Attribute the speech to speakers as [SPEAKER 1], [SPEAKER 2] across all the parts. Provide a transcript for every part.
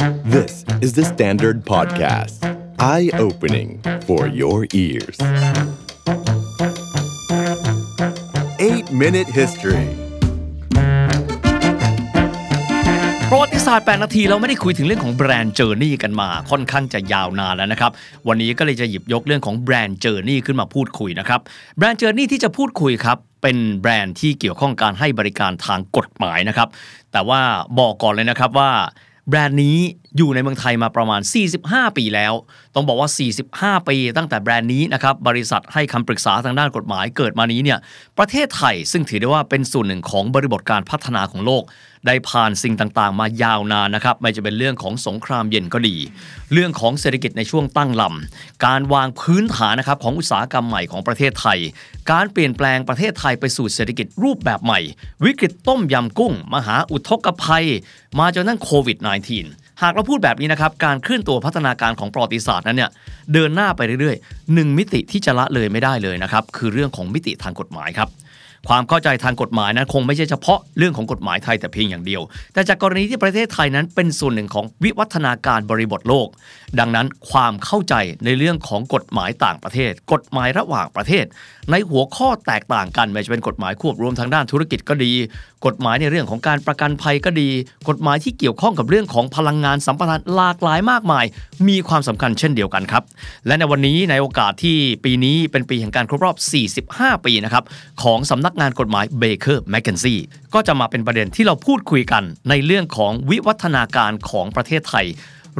[SPEAKER 1] This is the Standard Podcast. Eye-opening for your ears. 8-Minute History
[SPEAKER 2] ประวัติศาสตร์ 8 นาทีเราไม่ได้คุยถึงเรื่องของ brand journey กันมาค่อนข้างจะยาวนานแล้วนะครับ วันนี้ก็เลยจะหยิบยกเรื่องของ brand journey ขึ้นมาพูดคุยนะครับ brand journey ที่จะพูดคุยครับเป็นแบรนด์ที่เกี่ยวข้องการให้บริการทางกฎหมายนะครับ แต่ว่าบอกก่อนเลยนะครับว่า แบรนด์นี้ อยู่ในเมืองไทยมาประมาณ 45 ปีแล้ว ต้องบอกว่า 45 ปีตั้งแต่แบรนด์นี้นะครับ บริษัทให้คำปรึกษาทางด้านกฎหมายเกิดมานี้เนี่ย ประเทศไทยซึ่งถือได้ว่าเป็นส่วนหนึ่งของบริบทการพัฒนาของโลก ได้ผ่านสิ่งต่างๆ มายาวนานนะครับ ไม่จะเป็นเรื่องของสงครามเย็นก็ดี เรื่องของเศรษฐกิจในช่วงตั้งลำ การวางพื้นฐานนะครับของอุตสาหกรรมใหม่ของประเทศไทย การเปลี่ยนแปลงประเทศไทยไปสู่เศรษฐกิจรูปแบบใหม่ วิกฤตต้มยำกุ้ง มหาอุทกภัย มาจนทั้งโควิด -19 หากเราพูดแบบนี้นะครับการเคลื่อนตัวพัฒนาการของประวัติศาสตร์นั้นเนี่ยเดินหน้าไปเรื่อยๆหนึ่งมิติที่จะละเลยไม่ได้เลยนะครับคือเรื่องของมิติทางกฎหมายครับ ความเข้าใจทางกฎหมายนั้นคงไม่ใช่เฉพาะเรื่องของกฎหมายไทยแต่เพียงอย่างเดียว แต่จากกรณีที่ประเทศไทยนั้นเป็นส่วนหนึ่งของวิวัฒนาการบริบทโลก ดังนั้นความเข้าใจในเรื่องของกฎหมายต่างประเทศ กฎหมายระหว่างประเทศ ในหัวข้อแตกต่างกันไม่ว่าจะเป็นกฎหมายควบรวมทางด้านธุรกิจก็ดี กฎหมายในเรื่องของการประกันภัยก็ดี กฎหมายที่เกี่ยวข้องกับเรื่องของพลังงานสัมปทานหลากหลายมากมาย มีความสำคัญเช่นเดียวกันครับ และในวันนี้ในโอกาสที่ปีนี้เป็นปีแห่งการครบรอบ 45 ปีนะครับของสำนักงานกฎหมายเบเกอร์แมคเคนซี่ก็จะมาเป็นประเด็นที่เราพูดคุยกันในเรื่องของวิวัฒนาการของประเทศไทย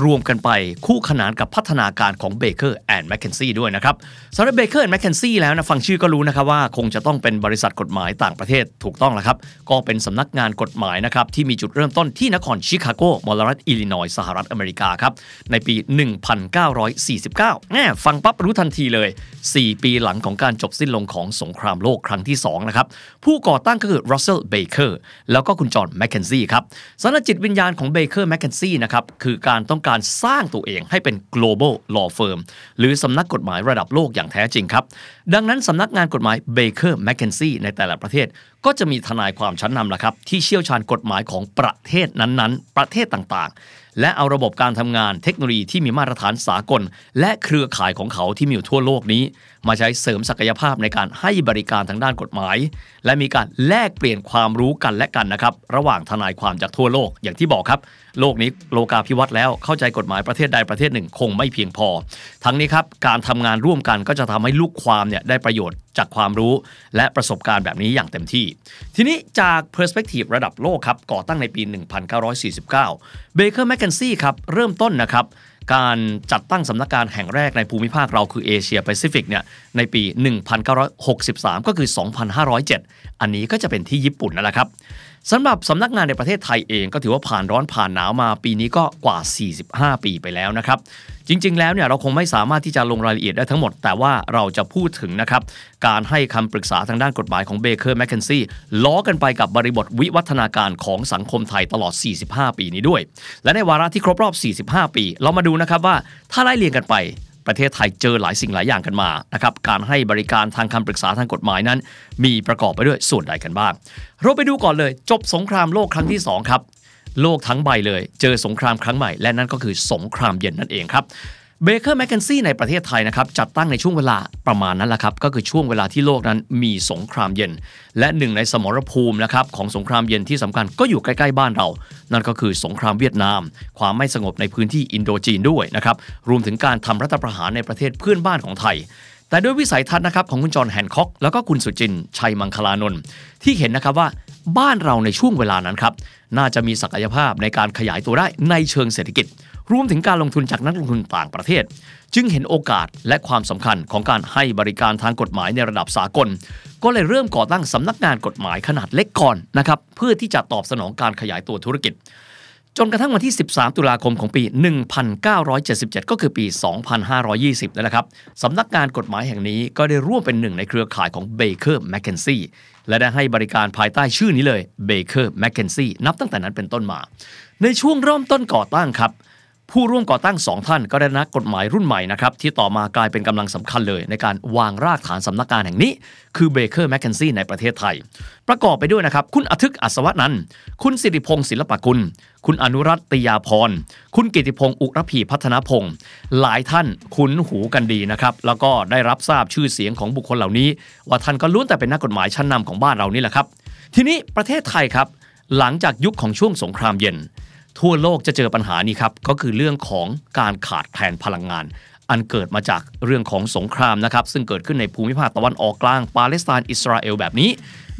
[SPEAKER 2] รวมกันไปคู่ขนานกับพัฒนาการของ Baker and McKenzie ด้วยนะครับสำหรับ Baker and McKenzie แล้วนะฟังชื่อก็รู้นะครับว่าคงจะต้องเป็นบริษัทกฎหมายต่างประเทศถูกต้องแล้วครับ ก็เป็นสำนักงานกฎหมายนะครับที่มีจุดเริ่มต้นที่นครชิคาโกมลรัฐอิลลินอยสหรัฐอเมริกาครับในปี 1949แน่ฟังปั๊บรู้ทันทีเลย 4 ปีหลังของการจบสิ้นลงของสงครามโลกครั้งที่2นะครับผู้ก่อตั้งก็คือ Russell Baker แล้วก็คุณจอห์นแมคเคนซี่ครับสารจิตวิญญาณของ Baker m c k e n z i e นะครับคือการต้องการสร้างตัวเองให้เป็น global law firm หรือสำนักกฎหมายระดับโลกอย่างแท้จริงครับ ดังนั้นสำนักงานกฎหมาย Baker m c k e n z i e ในแต่ละประเทศ ก็จะมีทนายความชั้นนำละครับ ที่เชี่ยวชาญกฎหมายของประเทศนั้นๆ ประเทศต่างๆ และเอาระบบการทำงานเทคโนโลยีที่มีมาตรฐานสากล และเครือข่ายของเขาที่มีอยู่ทั่วโลกนี้ มาใช้เสริมศักยภาพในการให้บริการทางด้านกฎหมาย และมีการแลกเปลี่ยนความรู้กันและกันนะครับ ระหว่างทนายความจากทั่วโลกอย่างที่บอกครับ โลกนี้โลกาภิวัตน์แล้วเข้าใจกฎหมายประเทศใดประเทศหนึ่งคงไม่เพียงพอ ทั้งนี้ครับการทำงานร่วมกันก็จะทำให้ลูกความเนี่ยได้ประโยชน์จากความรู้ และประสบการณ์แบบนี้อย่างเต็มที่ ทีนี้จาก perspective ระดับโลกครับก่อตั้งในปี 1949 Baker McKenzie ครับเริ่มต้นนะครับ การจัดตั้งสำนักงานแห่งแรกในภูมิภาคเราคือเอเชียแปซิฟิกเนี่ยในปี 1963 ก็คือ 2507 อันนี้ก็จะเป็นที่ญี่ปุ่นนั่นแหละครับสำหรับสำนักงานในประเทศไทยเองก็ถือว่าผ่านร้อนผ่านหนาวมาปีนี้ก็กว่า 45 ปีไปแล้วนะครับ จริง ๆ แล้วเนี่ยเราคงไม่สามารถที่จะลงรายละเอียดได้ทั้งหมด แต่ว่าเราจะพูดถึงนะครับ การให้คำปรึกษาทางด้านกฎหมายของเบเกอร์แมคเคนซี่ล้อกันไปกับบริบทวิวัฒนาการของสังคมไทยตลอด 45 ปีนี้ด้วย และในวาระที่ครบรอบ 45 ปี เรามาดููนะครับว่าถ้าไล่เรียงกันไปประเทศไทยเจอหลายสิ่งหลายอย่างกันมานะครับการให้บริการทางคำปรึกษาทางกฎหมายนั้น มีประกอบไปด้วยส่วนใดกันบ้าง เราไปดูก่อนเลย จบสงครามโลกครั้งที่ 2 ครับ โลกทั้งใบเลย เจอสงครามครั้งใหม่ และนั่นก็คือสงครามเย็นนั่นเองครับ Baker McKenzie ในประเทศไทยนะครับจัดตั้งในช่วงเวลาประมาณนั้นแหละครับก็คือช่วงเวลาที่โลกนั้นมีสงครามเย็น และหนึ่งในสมรภูมินะครับของสงครามเย็นที่สำคัญก็อยู่ใกล้ๆบ้านเรา นั่นก็คือสงครามเวียดนาม ความไม่สงบในพื้นที่อินโดจีนด้วยนะครับรวมถึงการทำรัฐประหารในประเทศเพื่อนบ้านของไทยแต่ด้วยวิสัยทัศน์นะครับของคุณจอห์นแฮนค็อก แล้วก็คุณสุจินชัยมังคลานนท์ที่เห็นนะครับว่าบ้านเราในช่วงเวลานั้นครับน่าจะมีศักยภาพในการขยายตัวได้ในเชิงเศรษฐกิจ รวมถึงการลงทุนจากนักลงทุนต่างประเทศ จึงเห็นโอกาสและความสำคัญของการให้บริการทางกฎหมายในระดับสากล ก็เลยเริ่มก่อตั้งสำนักงานกฎหมายขนาดเล็กก่อนนะครับเพื่อที่จะตอบสนองการขยายตัวธุรกิจ จนกระทั่งวันที่ 13 ตุลาคมของปี 1977 ก็คือปี 2520นั่นแหละครับสำนักงานกฎหมายแห่งนี้ก็ได้ร่วมเป็นหนึ่งในเครือข่ายของ Baker McKenzie และได้ให้บริการภายใต้ชื่อนี้เลย Baker McKenzie นับตั้งแต่นั้นเป็นต้นมา ในช่วงเริ่มต้นก่อตั้งครับ ผู้ร่วมก่อตั้งสองท่านก็ได้นักกฎหมายรุ่นใหม่นะครับที่ต่อมากลายเป็นกำลังสำคัญเลย ในการวางรากฐานสำนักงานแห่งนี้ คือ Baker McKenzie ในประเทศไทย ประกอบไปด้วยนะครับ คุณอธึกอัศวานันท์คุณสิริพงศ์ศิลปกุล คุณอนุรัตติยาพร คุณกิติพงศ์อุรพีพัฒนพงศ์หลายท่านคุ้นหูกันดีนะครับแล้วก็ได้รับทราบชื่อเสียงของบุคคลเหล่านี้ ว่าท่านก็ล้วนแต่เป็นนักกฎหมายชั้นนำของบ้านเรานี่แหละครับทีนี้ประเทศไทยครับหลังจากยุคของช่วงสงครามเย็น ทั่วโลกจะเจอปัญหานี้ครับ ก็คือเรื่องของการขาดแคลนพลังงาน อันเกิดมาจากเรื่องของสงครามนะครับ ซึ่งเกิดขึ้นในภูมิภาคตะวันออกกลางปาเลสไตน์อิสราเอลแบบนี้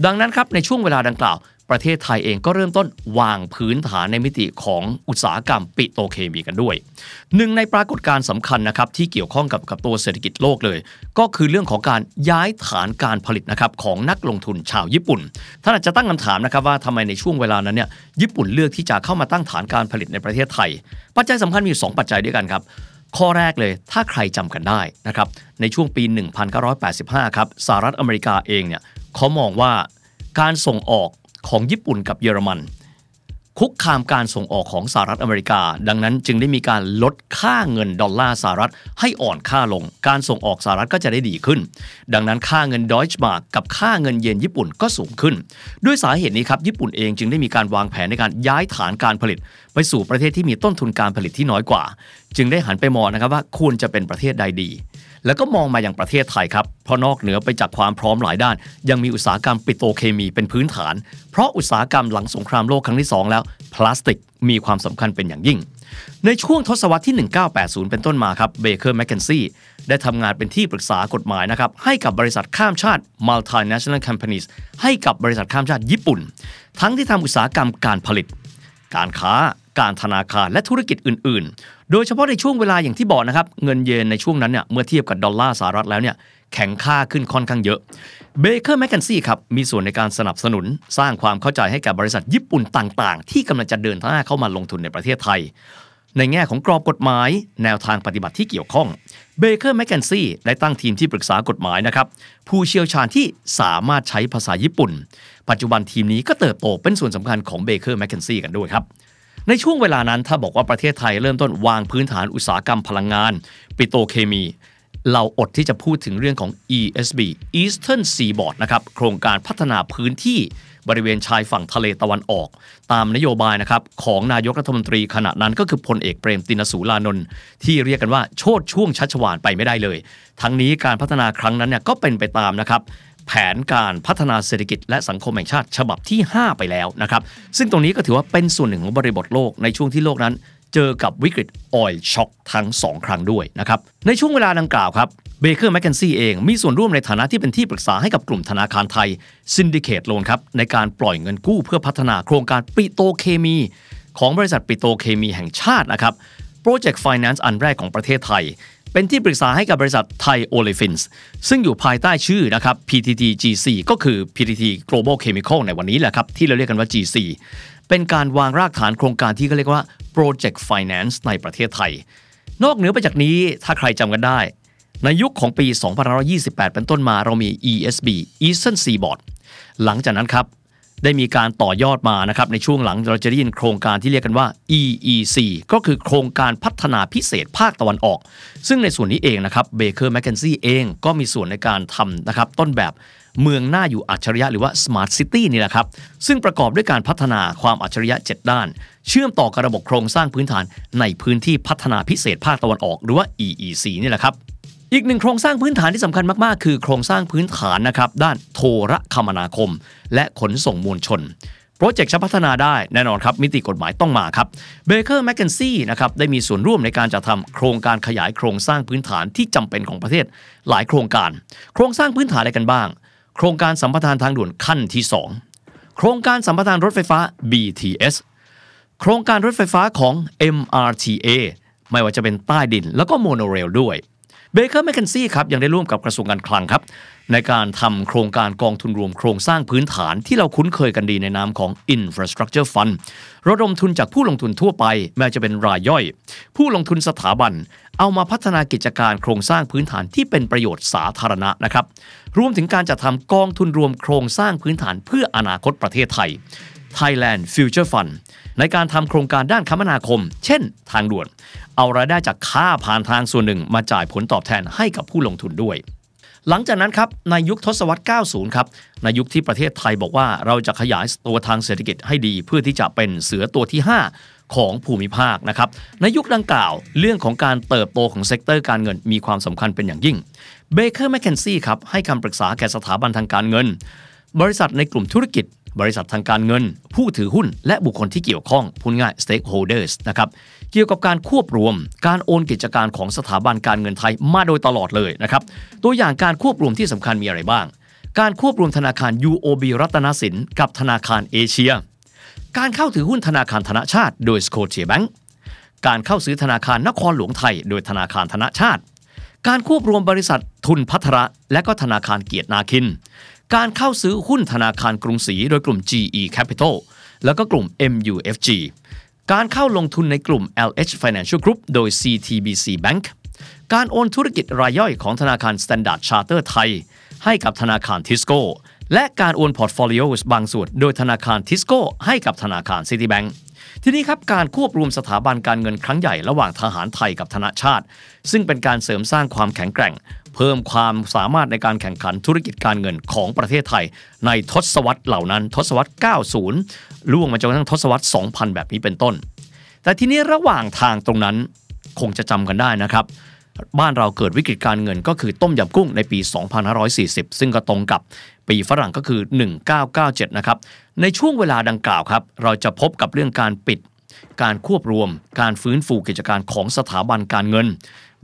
[SPEAKER 2] ดังนั้นครับในช่วงเวลาดังกล่าว ประเทศไทยเองก็เริ่มต้นวางพื้นฐานในมิติของอุตสาหกรรมปิโตรเคมีกันด้วย หนึ่งในปรากฏการณ์สำคัญนะครับที่เกี่ยวข้องกับกับตัวเศรษฐกิจโลกเลย ก็คือเรื่องของการย้ายฐานการผลิตนะครับของนักลงทุนชาวญี่ปุ่นท่านอาจจะตั้งคำถามนะครับว่าทำไมในช่วงเวลานั้นเนี่ยญี่ปุ่นเลือกที่จะเข้ามาตั้งฐานการผลิตในประเทศไทย ปัจจัยสำคัญมีอยู่สองปัจจัยด้วยกันครับข้อแรกเลยถ้าใครจำกันได้นะครับในช่วงปี 1985 ครับสหรัฐอเมริกาเองเนี่ยเขามองว่าการส่งออก ของญี่ปุ่นกับเยอรมัน คุกคามการส่งออกของสหรัฐอเมริกา ดังนั้นจึงได้มีการลดค่าเงินดอลลาร์สหรัฐให้อ่อนค่าลง การส่งออกสหรัฐก็จะได้ดีขึ้น ดังนั้นค่าเงินดอยช์มาร์กกับค่าเงินเยนญี่ปุ่นก็สูงขึ้น ด้วยสาเหตุนี้ครับญี่ปุ่นเองจึงได้มีการวางแผนในการย้ายฐานการผลิต ไปสู่ประเทศที่มีต้นทุนการผลิตที่น้อยกว่า จึงได้หันไปมองนะครับว่าควรจะเป็นประเทศใดดี แล้วก็มองมาอย่างประเทศไทยครับ เพราะนอกเหนือไปจากความพร้อมหลายด้าน ยังมีอุตสาหกรรมปิโตเคมีเป็นพื้นฐาน เพราะอุตสาหกรรมหลังสงครามโลกครั้งที่ 2 แล้ว พลาสติกมีความสำคัญเป็นอย่างยิ่ง ในช่วงทศวรรษที่ 1980 เป็นต้นมาครับเบเกอร์แมคเคนซี่ได้ทำงานเป็นที่ปรึกษากฎหมายนะครับให้กับบริษัทข้ามชาติ multinational companies ให้กับบริษัทข้ามชาติญี่ปุ่น ทั้งที่ทำอุตสาหกรรมการผลิต การค้า การธนาคารและธุรกิจอื่น ๆ โดยเฉพาะในช่วงเวลาอย่างที่บอกนะครับ เงินเยนในช่วงนั้นเนี่ยเมื่อเทียบกับดอลลาร์สหรัฐแล้วเนี่ยแข็งค่าขึ้นค่อนข้างเยอะ Baker McKenzie ครับมีส่วนในการสนับสนุน สร้างความเข้าใจให้กับบริษัทญี่ปุ่นต่าง ๆ ที่กำลังจะเดินหน้าเข้ามาลงทุนในประเทศไทย ในแง่ของกรอบกฎหมาย แนวทางปฏิบัติที่เกี่ยวข้อง Baker McKenzie ได้ตั้งทีมที่ปรึกษากฎหมายนะครับผู้เชี่ยวชาญที่สามารถใช้ภาษาญี่ปุ่น ปัจจุบันทีมนี้ก็เติบโตเป็นส่วนสำคัญของเบเกอร์แมคเคนซี่กันด้วยครับ ในช่วงเวลานั้นถ้าบอกว่าประเทศไทยเริ่มต้นวางพื้นฐานอุตสาหกรรมพลังงาน ปิโตรเคมี เราอดที่จะพูดถึงเรื่องของ ESB Eastern Seaboard นะครับโครงการพัฒนาพื้นที่บริเวณชายฝั่งทะเลตะวันออก ตามนโยบายนะครับของนายกรัฐมนตรีขณะนั้นก็คือพลเอกเปรมตินสูรานนท์ที่เรียกกันว่าโชดช่วงชัชวานไปไม่ได้เลย ทั้งนี้การพัฒนาครั้งนั้นเนี่ยก็เป็นไปตามนะครับ แผนการพัฒนาเศรษฐกิจและสังคมแห่งชาติ ฉบับที่ 5 ไปแล้วนะครับซึ่งตรงนี้ก็ถือว่าเป็นส่วนหนึ่งของบริบทโลกในช่วงที่โลกนั้น เจอกับวิกฤต Oil Shock ทั้ง 2 ครั้งด้วยนะครับในช่วงเวลาดังกล่าวครับ Baker McKenzie เองมีส่วนร่วมในฐานะที่เป็นที่ปรึกษาให้กับกลุ่มธนาคารไทย Syndicated Loan ครับในการปล่อยเงินกู้เพื่อพัฒนาโครงการปิโตรเคมี ของบริษัทปิโตรเคมีแห่งชาตินะครับ Project Finance อันแรกของประเทศไทย เป็นที่ปรึกษาให้กับบริษัทไทยโอเลฟินส์ซึ่งอยู่ภายใต้ชื่อนะครับ PTT GC ก็คือ PTT Global Chemical ในวันนี้แหละครับ ที่เราเรียกกันว่า GC เป็นการวางรากฐานโครงการที่เขาเรียกว่า Project Finance ในประเทศไทย นอกเหนือไปจากนี้ถ้าใครจำกันได้ ในยุคของปี 2528 เป็นต้นมาเรามี ESB Eastern Seaboard หลังจากนั้นครับ ได้มีการต่อยอดมานะครับในช่วงหลังเราจะได้ยินโครงการที่เรียกกันว่า EEC ก็คือโครงการพัฒนาพิเศษภาคตะวันออก ซึ่งในส่วนนี้เองนะครับ Baker McKenzie เองก็มีส่วนในการทำนะครับต้นแบบเมืองน่าอยู่อัจฉริยะหรือว่า Smart City นี่แหละครับ ซึ่งประกอบด้วยการพัฒนาความอัจฉริยะ 7 ด้าน เชื่อมต่อกับระบบโครงสร้างพื้นฐานในพื้นที่พัฒนาพิเศษภาคตะวันออก หรือว่า EEC นี่แหละครับ อีกหนึ่งโครงสร้างพื้นฐานที่สำคัญมาก ๆ คือโครงสร้างพื้นฐานนะครับ ด้านโทรคมนาคม และขนส่งมวลชน project จะพัฒนาได้แน่นอนครับ มิติกฎหมายต้องมาครับ Baker McKenzie นะครับได้มีส่วนร่วมในการจัดทำโครงการขยายโครงสร้างพื้นฐานที่จำเป็นของประเทศหลายโครงการ โครงสร้างพื้นฐานอะไรกันบ้าง โครงการสัมปทานทางด่วนขั้นที่ 2 โครงการสัมปทานรถไฟฟ้า BTS โครงการรถไฟฟ้าของ MRTA ไม่ว่าจะเป็นใต้ดินแล้วก็โมโนเรลด้วย Baker McKenzie ครับยังได้ร่วมกับกระทรวงการคลังครับ ในการทำโครงการกองทุนรวมโครงสร้างพื้นฐานที่เราคุ้นเคยกันดีในนามของ Infrastructure Fund ระดมทุนจากผู้ลงทุนทั่วไป แม้จะเป็นรายย่อย ผู้ลงทุนสถาบัน เอามาพัฒนากิจการโครงสร้างพื้นฐานที่เป็นประโยชน์สาธารณะนะครับรวมถึงการจัดทำกองทุนรวมโครงสร้างพื้นฐานเพื่ออนาคตประเทศไทย Thailand Future Fund ในการทำโครงการด้านคมนาคม เช่น ทางด่วน เอารายได้จากค่าผ่านทางส่วนหนึ่งมาจ่ายผลตอบแทนให้กับผู้ลงทุนด้วย หลังจากนั้นครับในยุคทศวรรษ 90 ครับในยุคที่ประเทศไทยบอกว่าเราจะขยายตัวทางเศรษฐกิจให้ดี เพื่อที่จะเป็นเสือตัวที่ 5 ของภูมิภาคนะครับในยุคดังกล่าวเรื่องของการเติบโตของ sector การเงินมีความสำคัญเป็นอย่างยิ่ง Baker McKenzie ครับให้คำปรึกษาแก่สถาบันทางการเงิน บริษัทในกลุ่มธุรกิจ บริษัททางการเงิน ผู้ถือหุ้น และบุคคลที่เกี่ยวข้องพูดง่าย stakeholders นะครับเกี่ยวกับการควบรวม การโอนกิจการของสถาบันการเงินไทยมาโดยตลอดเลยนะครับตัวอย่างการควบรวมที่สำคัญมีอะไรบ้าง การควบรวมธนาคาร UOB รัตนสินกับธนาคารเอเชีย การเข้าถือหุ้นธนาคารธนชาติ โดยสโคเชียแบงก์การเข้าซื้อธนาคารนครหลวงไทย โดยธนาคารธนชาติ การควบรวมบริษัททุนพัทระและก็ธนาคารเกียรตินาคิน การเข้าซื้อหุ้นธนาคารกรุงศรีโดยกลุ่ม GE Capital แล้วก็กลุ่ม MUFG การเข้าลงทุนในกลุ่ม LH Financial Group โดย CTBC Bank การโอนธุรกิจรายย่อยของธนาคาร Standard Chartered ไทย ให้กับธนาคารทิสโก้และการโอน portfolio บางส่วนโดยธนาคารทิสโก้ให้กับธนาคาร Citibank ทีนี้ครับการควบรวมสถาบันการเงินครั้งใหญ่ระหว่างทหารไทยกับธนาชาติ ซึ่งเป็นการเสริมสร้างความแข็งแกร่ง เพิ่มความสามารถในการแข่งขันธุรกิจการเงินของประเทศไทย ในทศวรรษเหล่านั้น ทศวรรษ 90 ล่วงมาจนกระทั่งทศวรรษ 2000 แบบนี้เป็นต้น แต่ทีนี้ระหว่างทางตรงนั้นคงจะจำกันได้นะครับ บ้านเราเกิดวิกฤตการเงินก็คือต้มยำกุ้งในปี 2540 ซึ่งก็ตรงกับปีฝรั่งก็คือ 1997 นะครับ ในช่วงเวลาดังกล่าวครับ เราจะพบกับเรื่องการปิดการควบรวม การฟื้นฟูกิจการของสถาบันการเงิน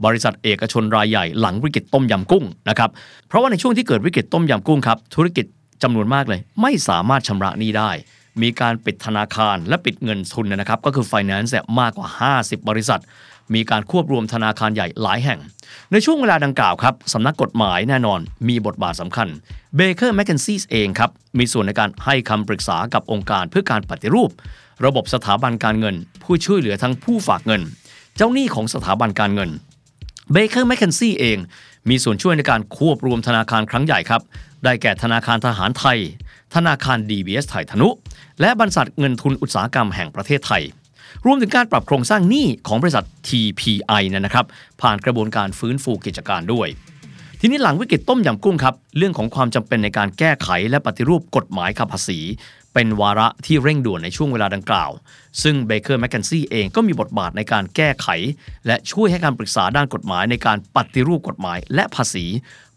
[SPEAKER 2] บริษัทเอกชนรายใหญ่หลังวิกฤตต้มยำกุ้งนะครับเพราะว่าในช่วงที่เกิดวิกฤตต้มยำกุ้งครับธุรกิจจำนวนมากเลย ไม่สามารถชำระหนี้ได้ มีการปิดธนาคารและปิดเงินทุนนะครับก็คือ finance เนี่ยมากกว่า 50 บริษัท มีการควบรวมธนาคารใหญ่หลายแห่ง ในช่วงเวลาดังกล่าวครับสำนักกฎหมายแน่นอนมีบทบาทสำคัญเบเกอร์แมคเคนซีเองครับมีส่วนในการให้คำปรึกษากับองค์การเพื่อการปฏิรูป ระบบสถาบันการเงิน ผู้ช่วยเหลือทั้งผู้ฝากเงิน เจ้าหนี้ของสถาบันการเงิน Baker McKenzie เองมีส่วนช่วยในการควบรวมธนาคารครั้งใหญ่ครับ ได้แก่ธนาคารทหารไทย ธนาคาร DBS ไทยธนุ และบริษัทเงินทุนอุตสาหกรรมแห่งประเทศไทย รวมถึงการปรับโครงสร้างหนี้ของบริษัท TPI นะครับ ผ่านกระบวนการฟื้นฟูกิจการด้วย ทีนี้หลังวิกฤตต้มยำกุ้งครับ เรื่องของความจำเป็นในการแก้ไขและปฏิรูปกฎหมายภาษี เป็นวาระที่เร่งด่วนในช่วงเวลาดังกล่าว ซึ่ง Baker McKenzie เองก็มีบทบาทในการแก้ไข และช่วยให้การปรึกษาด้านกฎหมายในการปฏิรูปกฎหมายและภาษี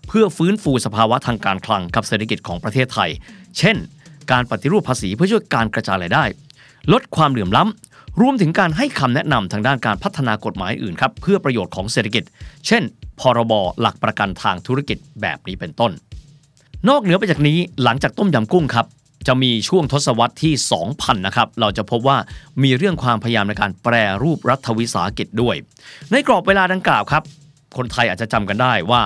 [SPEAKER 2] เพื่อฟื้นฟูสภาวะทางการคลังกับเศรษฐกิจของประเทศไทย เช่น การปฏิรูปภาษีเพื่อช่วยการกระจายรายได้ ลดความเหลื่อมล้ำรวมถึงการให้คำแนะนำทางด้านการพัฒนากฎหมายอื่นครับเพื่อประโยชน์ของเศรษฐกิจ เช่น พรบหลักประกันทางธุรกิจแบบนี้เป็นต้นนอกเหนือไปจากนี้หลังจากต้มยำกุ้งครับ จะมีช่วงทศวรรษที่ 2000 นะครับ เราจะพบว่ามีเรื่องความพยายามในการแปรรูปรัฐวิสาหกิจด้วย ในกรอบเวลาดังกล่าวครับ คนไทยอาจจะจำกันได้ว่า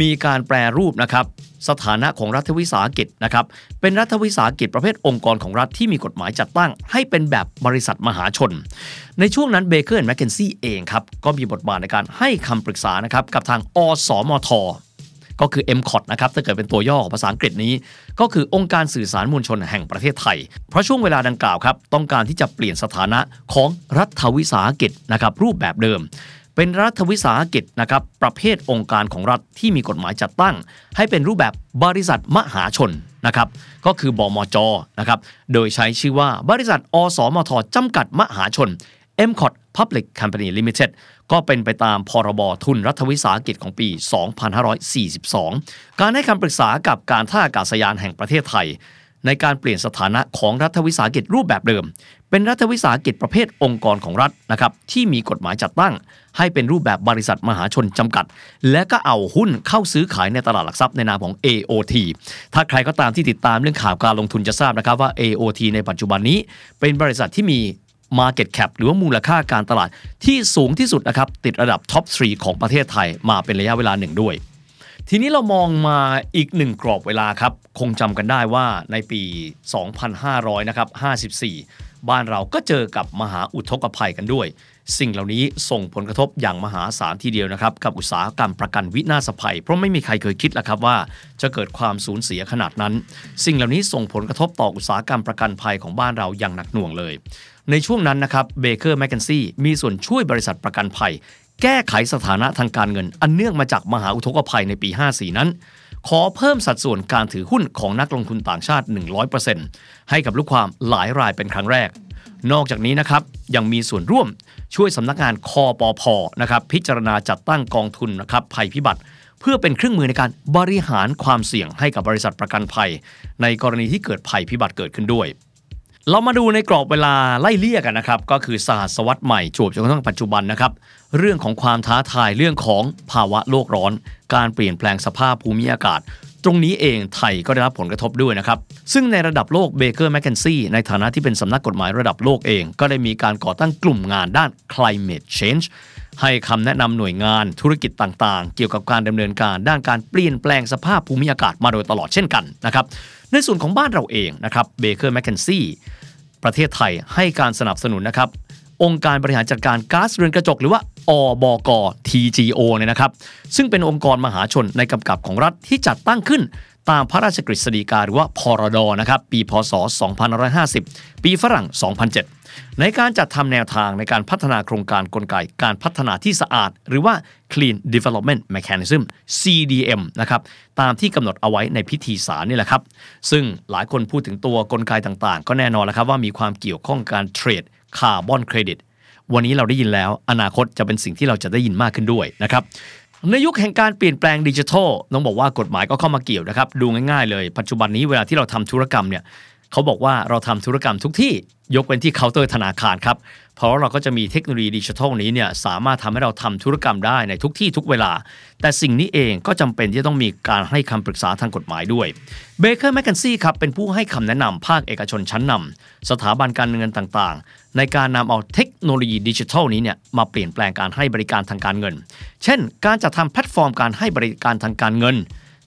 [SPEAKER 2] มีการแปรรูปนะครับ สถานะของรัฐวิสาหกิจนะครับ เป็นรัฐวิสาหกิจประเภทองค์กรของรัฐที่มีกฎหมายจัดตั้ง ให้เป็นแบบบริษัทมหาชน ในช่วงนั้น Baker McKenzie เองครับ ก็มีบทบาทในการให้คำปรึกษานะครับกับทางอสมท ก็คือ m c o t นะครับถ้าเกิดเป็นตัวย่อของภาษาอังกฤษนี้ ก็คือองค์การสื่อสารมวลชนแห่งประเทศไทย เพราะช่วงเวลาดังกล่าวครับต้องการที่จะเปลี่ยนสถานะของรัฐวิสาหกิจนะครับรูปแบบเดิม เป็นรัฐวิสาหกิจนะครับประเภทองค์การของรัฐที่มีกฎหมายจัดตั้ง ให้เป็นรูปแบบบริษัทมหาชนนะครับก็คือบมจนะครับโดยใช้ชื่อว่าบริษัท อสมทจำกัดมหาชน m c o t Public Company Limited ก็เป็นไปตามพรบทุนรัฐวิสาหกิจของปี 2542 การให้คำปรึกษากับการท่าอากาศยานแห่งประเทศไทย ในการเปลี่ยนสถานะของรัฐวิสาหกิจรูปแบบเดิม เป็นรัฐวิสาหกิจประเภทองค์กรของรัฐนะครับที่มีกฎหมายจัดตั้ง ให้เป็นรูปแบบบริษัทมหาชนจำกัด และก็เอาหุ้นเข้าซื้อขายในตลาดหลักทรัพย์ในนามของ AOT ถ้าใครก็ตามที่ติดตามเรื่องข่าวการลงทุนจะทราบนะครับว่า AOT ในปัจจุบันนี้ เป็นบริษัทที่มี Market Cap หรือว่ามูลค่าการตลาดที่สูงที่สุดนะครับติดระดับท็อป 3 ของประเทศไทยมาเป็นระยะเวลาหนึ่งด้วย ทีนี้เรามองมาอีกหนึ่งกรอบเวลาครับคงจำกันได้ว่าในปี 2500นะครับ54 บ้านเราก็เจอกับมหาอุทกภัยกันด้วย สิ่งเหล่านี้ส่งผลกระทบอย่างมหาศาลทีเดียวนะครับ กับอุตสาหกรรมประกันวินาศภัย เพราะไม่มีใครเคยคิดล้วครับว่า จะเกิดความสูญเสียขนาดนั้น สิ่งเหล่านี้ส่งผลกระทบต่ออุตสาหกรรมประกันภัยของบ้านเราอย่างหนักหน่วงเลย ในช่วงนั้นนะครับ Baker McKenzie มีส่วนช่วยบริษัทประกันภัย แก้ไขสถานะทางการเงิน อันเนื่องมาจากมหาอุทกภัยในปี 54 นั้นขอเพิ่มสัดส่วนการถือหุ้นของนักลงทุนต่างชาติ 100%ให้กับลูกความหลายรายเป็นครั้งแรก นอกจากนี้นะครับยังมีส่วนร่วมช่วยสำนักงานคอปอพนะครับพิจารณาจัดตั้งกองทุนนะครับภัยพิบัติ เพื่อเป็นเครื่องมือในการบริหารความเสี่ยงให้กับบริษัทประกันภัย ในกรณีที่เกิดภัยพิบัติเกิดขึ้นด้วย เรามาดูในกรอบเวลาไล่เลี่ยกันนะครับก็คือสหัสวรรษใหม่จวบจนกระทั่งปัจจุบันนะครับเรื่องของความท้าทายเรื่องของภาวะโลกร้อน การเปลี่ยนแปลงสภาพภูมิอากาศ ตรงนี้เองไทยก็ได้รับผลกระทบด้วยนะครับ ซึ่งในระดับโลกเบเกอร์แมคเคนซี่ในฐานะที่เป็นสำนักกฎหมายระดับโลกเอง ก็ได้มีการก่อตั้งกลุ่มงานด้าน climate change ให้คำแนะนำหน่วยงานธุรกิจต่างๆ เกี่ยวกับการดำเนินการด้านการเปลี่ยนแปลงสภาพภูมิอากาศมาโดยตลอดเช่นกันนะครับ ในส่วนของบ้านเราเองนะครับเบเกอร์แมคเคนซี่ประเทศไทยให้การสนับสนุนนะครับ องค์การบริหารจัดการก๊าซเรือนกระจก หรือว่าอบก TGO เนี่ยนะครับ ซึ่งเป็นองค์กรมหาชนในกำกับของรัฐที่จัดตั้งขึ้นตามพระราชกฤษฎีกาหรือว่าพรดนะครับ ปี พศ 2550 ปีฝรั่ง 2007 ในการจัดทำแนวทางในการพัฒนาโครงการกลไกการพัฒนาที่สะอาด หรือว่า Clean Development Mechanism CDM นะครับ ตามที่กำหนดเอาไว้ในพิธีสารนี่แหละครับ ซึ่งหลายคนพูดถึงตัวกลไกต่างๆ ก็แน่นอนแล้วครับว่ามีความเกี่ยวข้องการเทรด คาร์บอนเครดิตวันนี้เราได้ยินแล้ว อนาคตจะเป็นสิ่งที่เราจะได้ยินมากขึ้นด้วยนะครับในยุคแห่งการเปลี่ยนแปลงดิจิทัลต้องบอกว่ากฎหมายก็เข้ามาเกี่ยวนะครับ ดูง่ายๆเลย ปัจจุบันนี้เวลาที่เราทำธุรกรรมเนี่ย เขาบอกว่าเราทำธุรกรรมทุกที่ยกเว้นที่เคาน์เตอร์ธนาคารครับ เพราะเราก็จะมีเทคโนโลยีดิจิทัลนี้เนี่ยสามารถทำให้เราทำธุรกรรมได้ในทุกที่ทุกเวลา แต่สิ่งนี้เองก็จำเป็นที่จะต้องมีการให้คำปรึกษาทางกฎหมายด้วย Baker McKenzie ครับเป็นผู้ให้คำแนะนำภาคเอกชนชั้นนำสถาบันการเงินต่างๆ ในการนำเอาเทคโนโลยีดิจิทัลนี้เนี่ยมาเปลี่ยนแปลงการให้บริการทางการเงิน เช่น การจัดทำแพลตฟอร์มการให้บริการทางการเงิน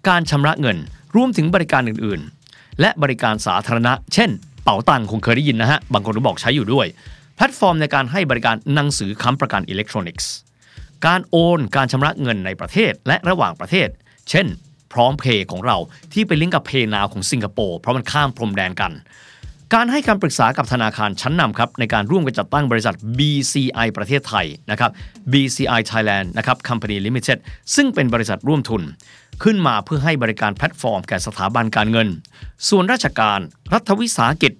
[SPEAKER 2] การชำระเงินรวมถึงบริการอื่นๆ และบริการสาธารณะ เช่น เป๋าตังคงเคยได้ยินนะฮะ บางคนก็บอกใช้อยู่ด้วย แพลตฟอร์มในการให้บริการหนังสือค้ำประกันอิเล็กทรอนิกส์ การโอน การชำระเงินในประเทศและระหว่างประเทศ เช่น พร้อมเพย์ของเราที่ไปลิงก์กับ PayNow ของสิงคโปร์เพราะมันข้ามพรมแดนกัน การให้คำปรึกษากับธนาคารชั้นนำครับในการร่วมกันจัดตั้งบริษัท BCI ประเทศไทยนะครับ BCI Thailand นะครับ Company Limited ซึ่งเป็นบริษัทร่วมทุน ขึ้นมาเพื่อให้บริการแพลตฟอร์มแก่สถาบันการเงิน ส่วนราชการ รัฐวิสาหกิจ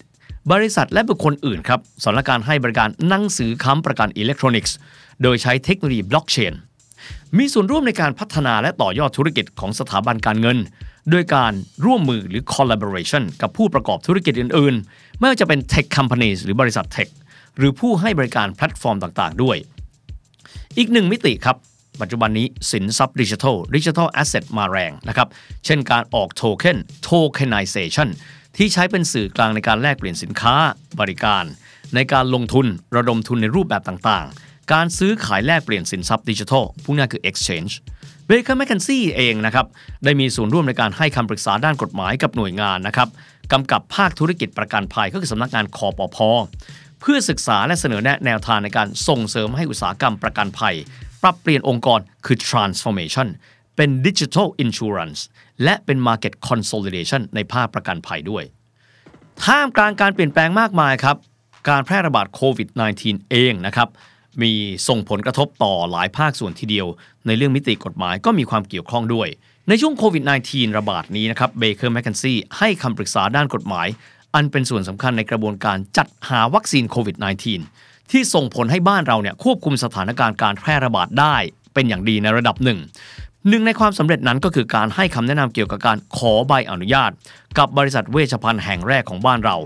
[SPEAKER 2] บริษัทและบุคคลอื่นครับสำหรับการให้บริการหนังสือค้ำประกันอิเล็กทรอนิกส์ โดยใช้เทคโนโลยีบล็อกเชน มีส่วนร่วมในการพัฒนาและต่อยอดธุรกิจของสถาบันการเงิน โดยการร่วมมือหรือ collaboration กับผู้ประกอบธุรกิจอื่น ๆ ไม่ว่าจะเป็น tech companies หรือบริษัท tech หรือผู้ให้บริการแพลตฟอร์มต่าง ๆ ด้วย อีกหนึ่งมิติครับ ปัจจุบันนี้สินทรัพย์ดิจิทัล digital asset มาแรงนะครับ เช่นการออกโทเค็น tokenization ที่ใช้เป็นสื่อกลางในการแลกเปลี่ยนสินค้าบริการ ในการลงทุนระดมทุนในรูปแบบต่างๆ การซื้อขายแลกเปลี่ยนสินทรัพย์ดิจิทัลพวกนี้คือ exchange Baker McKenzie เองนะครับได้มีส่วนร่วมในการให้คำปรึกษาด้านกฎหมายกับหน่วยงานนะครับกำกับภาคธุรกิจประกันภัยก็คือสำนักงานคอปพเพื่อศึกษาและเสนอแนะแนวทางในการส่งเสริมให้อุตสาหกรรมประกันภัย ปรับเปลี่ยนองค์กรคือ transformation เป็น digital insurance และเป็น market consolidation ในภาคประกันภัยด้วย ท่ามกลางการเปลี่ยนแปลงมากมายครับ การแพร่ระบาดโควิด -19 เองนะครับ มีส่งผลกระทบต่อหลายภาคส่วนทีเดียว ในเรื่องมิติกฎหมายก็มีความเกี่ยวข้องด้วย ในช่วงโควิด -19 ระบาดนี้นะครับ Baker McKenzie ให้คำปรึกษาด้านกฎหมาย อันเป็นส่วนสำคัญในกระบวนการจัดหาวัคซีนโควิด -19 ที่ส่งผลให้บ้านเราเนี่ยควบคุมสถานการณ์การแพร่ระบาดได้เป็นอย่างดีในระดับหนึ่งหนึ่งในความสำเร็จนั้นก็คือการให้คำแนะนำเกี่ยวกับการขอใบอนุญาต กับบริษัทเวชภัณฑ์แห่งแรกของบ้านเรา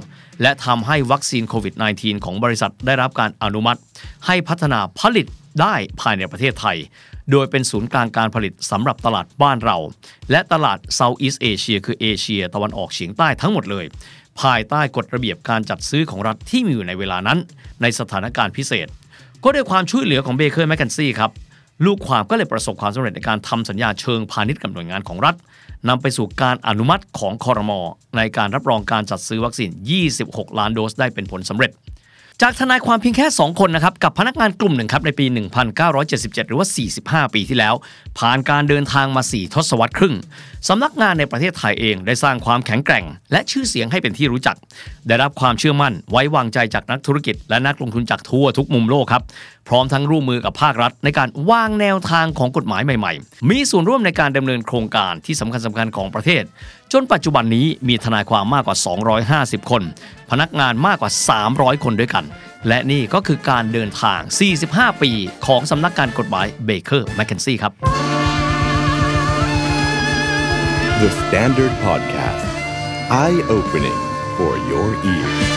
[SPEAKER 2] และทำให้วัคซีนโควิด -19 ของบริษัทได้รับการอนุมัติ ให้พัฒนาผลิตได้ภายในประเทศไทย โดยเป็นศูนย์กลางการผลิตสำหรับตลาดบ้านเรา และตลาด Southeast Asia คือเอเชีย ตะวันออกเฉียงใต้ทั้งหมดเลย ภายใต้กฎระเบียบการจัดซื้อของรัฐที่มีอยู่ในเวลานั้น ในสถานการณ์พิเศษ ก็ด้วยความช่วยเหลือของ Baker McKenzie ครับลูกความก็เลยประสบความสำเร็จในการทำสัญญาเชิงพาณิชย์กับหน่วยงานของรัฐนำไปสู่การอนุมัติของคอรมอในการรับรองการจัดซื้อวัคซีน 26 ล้านโดสได้เป็นผลสำเร็จ จากทนายความเพียงแค่ 2 คนนะครับกับพนักงานกลุ่มหนึ่งครับในปี 1977 หรือว่า 45 ปีที่แล้ว ผ่านการเดินทางมา 4 ทศวรรษครึ่งสำนักงานในประเทศไทยเองได้สร้างความแข็งแกร่ง และชื่อเสียงให้เป็นที่รู้จัก ได้รับความเชื่อมั่นไว้วางใจจากนักธุรกิจ และนักลงทุนจากทั่วทุกมุมโลกครับพร้อมทั้งร่วมมือกับภาครัฐ ในการวางแนวทางของกฎหมายใหม่ ๆ มีส่วนร่วมในการดำเนินโครงการที่สำคัญสคัญๆของประเทศ จนปัจจุบันนี้มีทนายความมากกว่า 250 คน พนักงานมากกว่า 300 คนด้วยกัน และนี่ก็คือการเดินทาง 45 ปีของสำนักงานกฎหมายเบเกอร์แมคเคนซี่ครับ
[SPEAKER 1] The Standard Podcast. Eye opening for your ears.